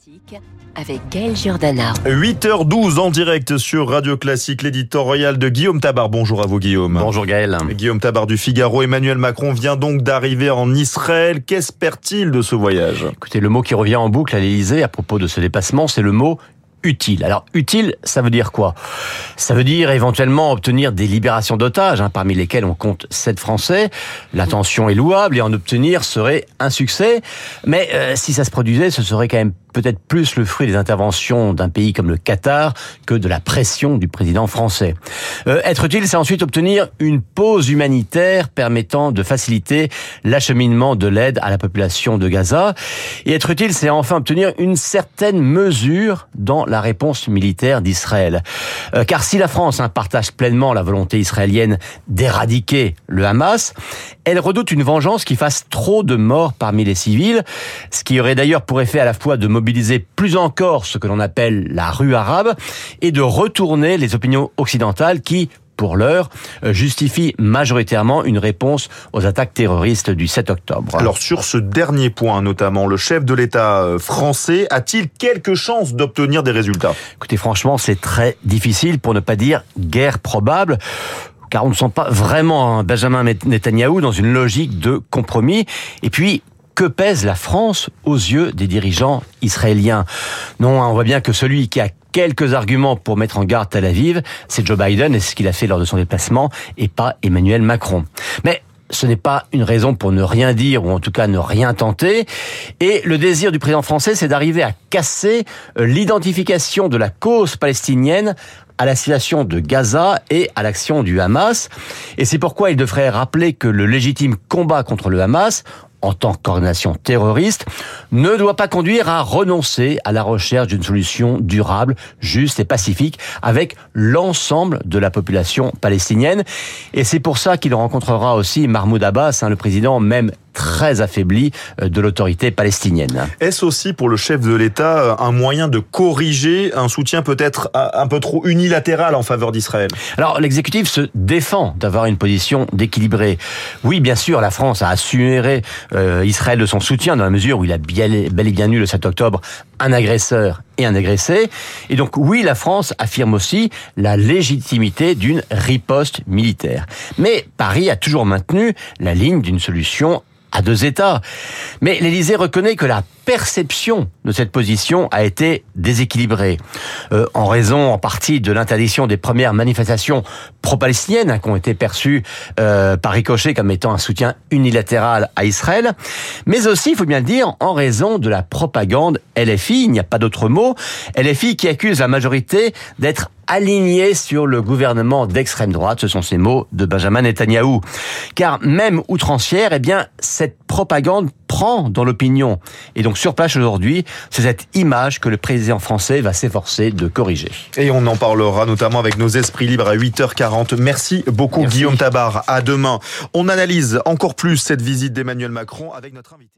Classique avec Gaël Giordana. 8h12 en direct sur Radio Classique, l'éditorial de Guillaume Tabar. Bonjour à vous Guillaume. Bonjour Gaël. Guillaume Tabar du Figaro, Emmanuel Macron vient donc d'arriver en Israël. Qu'espère-t-il de ce voyage? Écoutez, le mot qui revient en boucle à l'Élysée à propos de ce déplacement, c'est le mot utile. Alors utile, ça veut dire quoi? Ça veut dire éventuellement obtenir des libérations d'otages, hein, parmi lesquels on compte sept Français. L'intention est louable et en obtenir serait un succès. Mais euh, si ça se produisait, ce serait quand même peut-être plus le fruit des interventions d'un pays comme le Qatar que de la pression du président français. Euh, être utile, c'est ensuite obtenir une pause humanitaire permettant de faciliter l'acheminement de l'aide à la population de Gaza. Et être utile, c'est enfin obtenir une certaine mesure dans la réponse militaire d'Israël. Euh, car si la France hein, partage pleinement la volonté israélienne d'éradiquer le Hamas, elle redoute une vengeance qui fasse trop de morts parmi les civils, ce qui aurait d'ailleurs pour effet à la fois de mobiliser plus encore ce que l'on appelle la rue arabe et de retourner les opinions occidentales qui, pour l'heure, euh, justifient majoritairement une réponse aux attaques terroristes du 7 octobre. Alors sur ce dernier point notamment, le chef de l'État euh, français a-t-il quelque chance d'obtenir des résultats? Écoutez, franchement, c'est très difficile pour ne pas dire guerre probable car on ne sent pas vraiment Benjamin Netanyahou dans une logique de compromis. Et puis, que pèse la France aux yeux des dirigeants israéliens? Non, hein, on voit bien que celui qui a quelques arguments pour mettre en garde Tel Aviv, c'est Joe Biden et ce qu'il a fait lors de son déplacement, et pas Emmanuel Macron. Mais ce n'est pas une raison pour ne rien dire ou en tout cas ne rien tenter. Et le désir du président français, c'est d'arriver à casser euh, l'identification de la cause palestinienne à la situation de Gaza et à l'action du Hamas. Et c'est pourquoi il devrait rappeler que le légitime combat contre le Hamas, en tant qu'organisation terroriste, ne doit pas conduire à renoncer à la recherche d'une solution durable, juste et pacifique avec l'ensemble de la population palestinienne. Et c'est pour ça qu'il rencontrera aussi Mahmoud Abbas, hein, le président même très affaibli euh, de l'autorité palestinienne. Est-ce aussi pour le chef de l'État euh, un moyen de corriger un soutien peut-être un peu trop unilatéral en faveur d'Israël? Alors l'exécutif se défend d'avoir une position déquilibrée. Oui, bien sûr, la France a assuré euh, Israël de son soutien dans la mesure où il a bel et bien eu le 7 octobre un agresseur et un agressé. Et donc oui, la France affirme aussi la légitimité d'une riposte militaire. Mais Paris a toujours maintenu la ligne d'une solution à deux États. Mais l'Élysée reconnaît que la perception de cette position a été déséquilibrée, euh, en raison en partie de l'interdiction des premières manifestations pro-palestiniennes hein, qui ont été perçues euh, par ricochet comme étant un soutien unilatéral à Israël, mais aussi, il faut bien le dire, en raison de la propagande LFI, il n'y a pas d'autre mot, LFI qui accuse la majorité d'être aligné sur le gouvernement d'extrême droite. Ce sont ces mots de Benjamin Netanyahou. Car même outrancière, eh bien, cette propagande prend dans l'opinion. Et donc, sur place aujourd'hui, c'est cette image que le président français va s'efforcer de corriger. Et on en parlera notamment avec nos esprits libres à 8h40. Merci beaucoup, Guillaume Tabar. À demain. On analyse encore plus cette visite d'Emmanuel Macron avec notre invité.